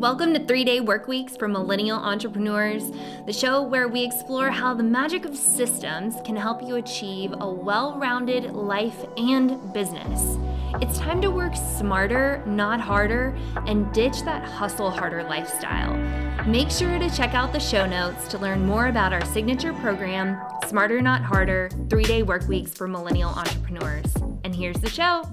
Welcome to Three Day Work Weeks for Millennial Entrepreneurs, the show where we explore how the magic of systems can help you achieve a well rounded life and business. It's time to work smarter, not harder, and ditch that hustle harder lifestyle. Make sure to check out the show notes to learn more about our signature program, Smarter Not Harder Three Day Work Weeks for Millennial Entrepreneurs. And here's the show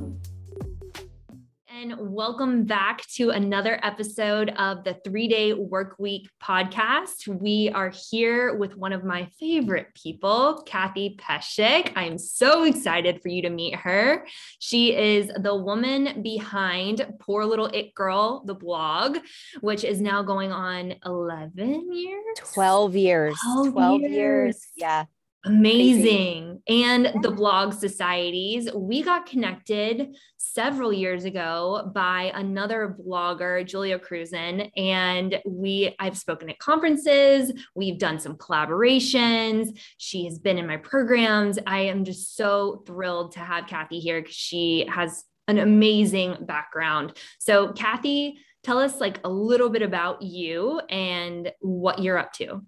and welcome back to another episode of the Three Day Work Week podcast. We are here with one of my favorite people, Cathy Peshek. I'm so excited for you to meet her. She is the woman behind Poor Little It Girl, the blog, which is now going on 11 years, 12 years, 12, 12 years. years. Yeah. Amazing. Crazy. And the blog societies, we got connected several years ago by another blogger, Julia Cruzen. And we, I've spoken at conferences, we've done some collaborations. She has been in my programs. I am just so thrilled to have Cathy here because she has an amazing background. So, Cathy, tell us like a little bit about you and what you're up to.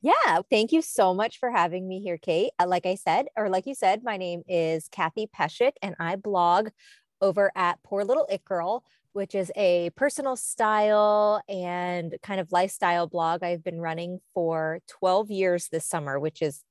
Yeah, thank you so much for having me here, Kate. Uh, like I said, or like you said, my name is Cathy Peshek, and I blog over at Poor Little It Girl, which is a personal style and kind of lifestyle blog I've been running for 12 years this summer, which is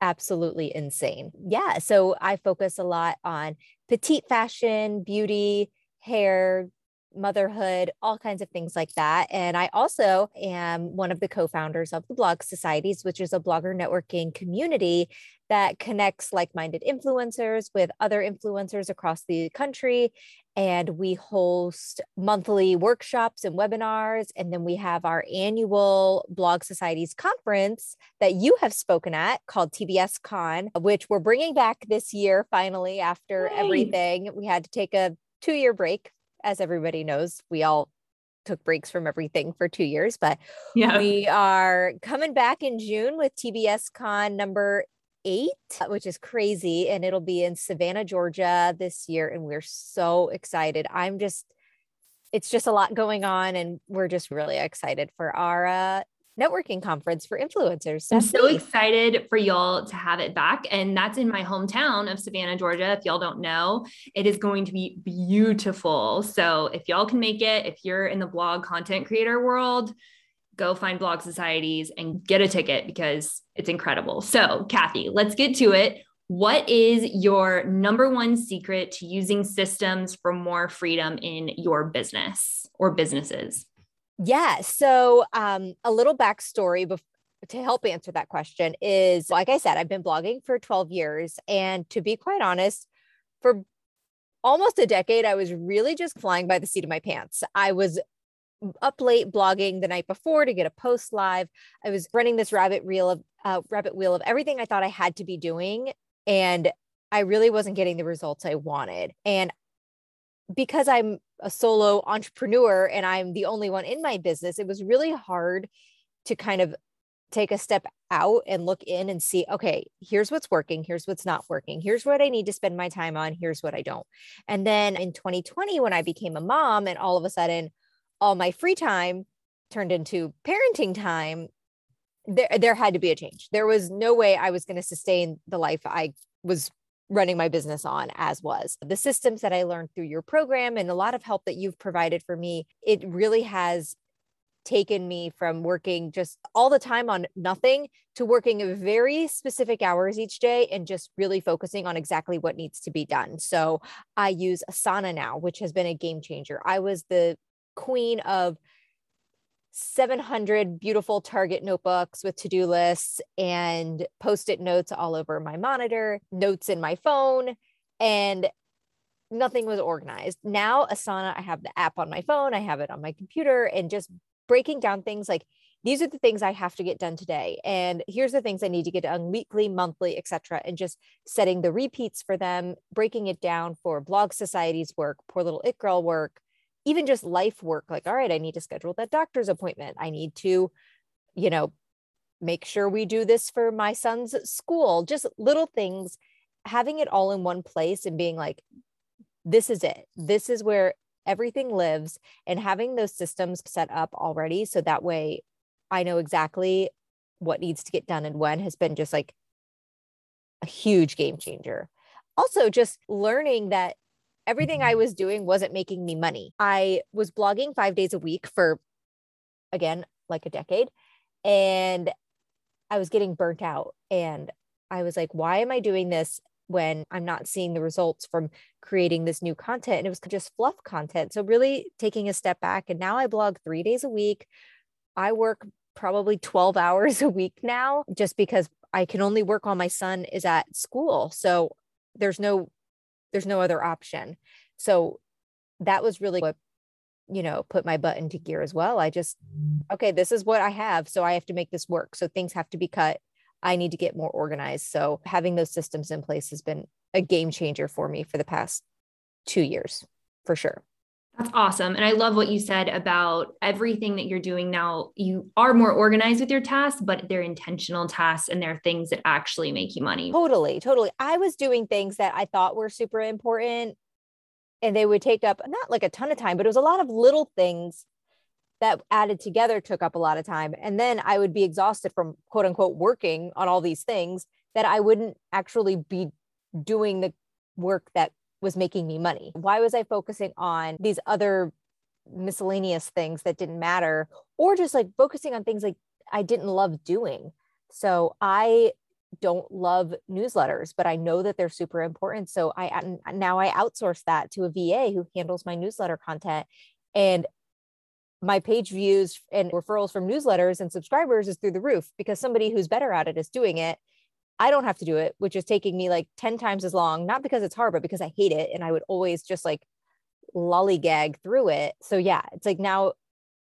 absolutely insane. Yeah, so I focus a lot on petite fashion, beauty, hair, motherhood, all kinds of things like that. And I also am one of the co founders of the Blog Societies, which is a blogger networking community that connects like minded influencers with other influencers across the country. And we host monthly workshops and webinars. And then we have our annual Blog Societies conference that you have spoken at called TBS Con, which we're bringing back this year finally after everything. We had to take a two year break as everybody knows, we all took breaks from everything for two years, but yeah. we are coming back in June with TBS Con number eight, which is crazy. And it'll be in Savannah, Georgia this year. And we're so excited. I'm just, it's just a lot going on. And we're just really excited for our uh, networking conference for influencers. I'm so excited for y'all to have it back. And that's in my hometown of Savannah, Georgia. If y'all don't know, it is going to be beautiful. So if y'all can make it, if you're in the blog content creator world, go find blog societies and get a ticket because it's incredible. So, Kathy, let's get to it. What is your number one secret to using systems for more freedom in your business or businesses? Yeah. So, um, a little backstory bef- to help answer that question is like I said, I've been blogging for 12 years. And to be quite honest, for almost a decade, I was really just flying by the seat of my pants. I was up late blogging the night before to get a post live. I was running this rabbit reel of uh, rabbit wheel of everything I thought I had to be doing, and I really wasn't getting the results I wanted. And because I'm a solo entrepreneur and I'm the only one in my business, it was really hard to kind of take a step out and look in and see, okay, here's what's working, here's what's not working, here's what I need to spend my time on, here's what I don't. And then in 2020, when I became a mom and all of a sudden all my free time turned into parenting time, there, there had to be a change. There was no way I was going to sustain the life I was running my business on as was. The systems that I learned through your program and a lot of help that you've provided for me, it really has taken me from working just all the time on nothing to working very specific hours each day and just really focusing on exactly what needs to be done. So I use Asana now, which has been a game changer. I was the queen of 700 beautiful Target notebooks with to do lists and post it notes all over my monitor, notes in my phone, and nothing was organized. Now, Asana, I have the app on my phone, I have it on my computer, and just breaking down things like these are the things I have to get done today. And here's the things I need to get done weekly, monthly, etc. And just setting the repeats for them, breaking it down for blog societies work, poor little it girl work, even just life work like all right i need to schedule that doctor's appointment. I need to you know make sure we do this for my son's school. Just little things having it all in one place and being like this is it. This is where everything lives and having those systems set up already so that way I know exactly what needs to get done and when has been just like a huge game changer. Also, just learning that everything I was doing wasn't making me money. I was blogging five days a week for, again, like a decade. And I was getting burnt out. And I was like, why am I doing this when I'm not seeing the results from creating this new content? And it was just fluff content. So, really taking a step back. And now I blog three days a week. I work probably 12 hours a week now just because I can only work while my son is at school. So there's no there's no other option. So that was really what you know put my butt into gear as well. I just okay, this is what I have, so I have to make this work. So things have to be cut. I need to get more organized. So having those systems in place has been a game changer for me for the past 2 years for sure. That's awesome. And I love what you said about everything that you're doing now. You are more organized with your tasks, but they're intentional tasks and they're things that actually make you money. Totally, totally. I was doing things that I thought were super important and they would take up not like a ton of time, but it was a lot of little things that added together took up a lot of time. And then I would be exhausted from quote unquote working on all these things that I wouldn't actually be doing the work that was making me money? Why was I focusing on these other miscellaneous things that didn't matter or just like focusing on things like I didn't love doing? So I don't love newsletters, but I know that they're super important. So I now I outsource that to a VA who handles my newsletter content and my page views and referrals from newsletters and subscribers is through the roof because somebody who's better at it is doing it I don't have to do it, which is taking me like 10 times as long, not because it's hard, but because I hate it. And I would always just like lollygag through it. So yeah, it's like now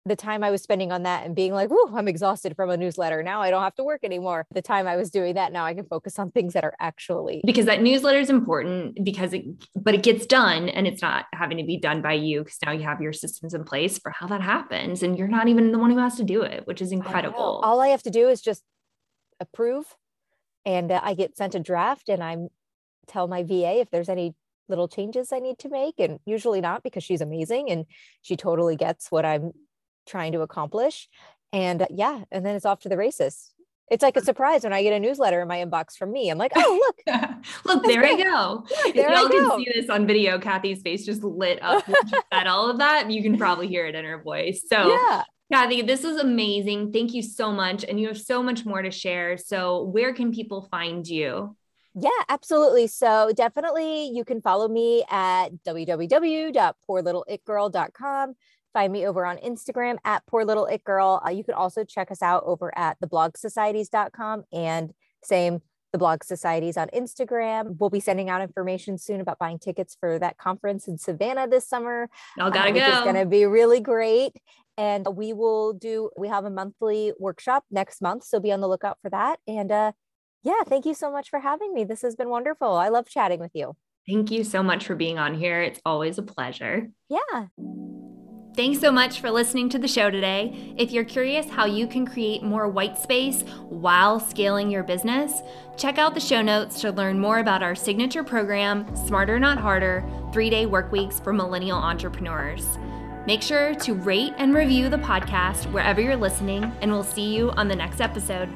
the time I was spending on that and being like, whoa, I'm exhausted from a newsletter. Now I don't have to work anymore. The time I was doing that, now I can focus on things that are actually because that newsletter is important because it, but it gets done and it's not having to be done by you because now you have your systems in place for how that happens and you're not even the one who has to do it, which is incredible. I All I have to do is just approve and uh, I get sent a draft and I tell my VA if there's any little changes I need to make and usually not because she's amazing and she totally gets what I'm trying to accomplish and uh, yeah and then it's off to the races it's like a surprise when I get a newsletter in my inbox from me. I'm like, oh, look, look, there I go. Look, there if y'all I go. can see this on video, Cathy's face just lit up at all of that. You can probably hear it in her voice. So yeah. Cathy, this is amazing. Thank you so much. And you have so much more to share. So, where can people find you? Yeah, absolutely. So, definitely you can follow me at www.poorlittleitgirl.com. Find me over on Instagram at Poor Little It Girl. Uh, you can also check us out over at theblogsocieties.com and same the blog societies on Instagram. We'll be sending out information soon about buying tickets for that conference in Savannah this summer. Y'all gotta uh, go. It's going to be really great. And we will do, we have a monthly workshop next month. So be on the lookout for that. And uh, yeah, thank you so much for having me. This has been wonderful. I love chatting with you. Thank you so much for being on here. It's always a pleasure. Yeah. Thanks so much for listening to the show today. If you're curious how you can create more white space while scaling your business, check out the show notes to learn more about our signature program, Smarter Not Harder Three Day Work Weeks for Millennial Entrepreneurs. Make sure to rate and review the podcast wherever you're listening, and we'll see you on the next episode.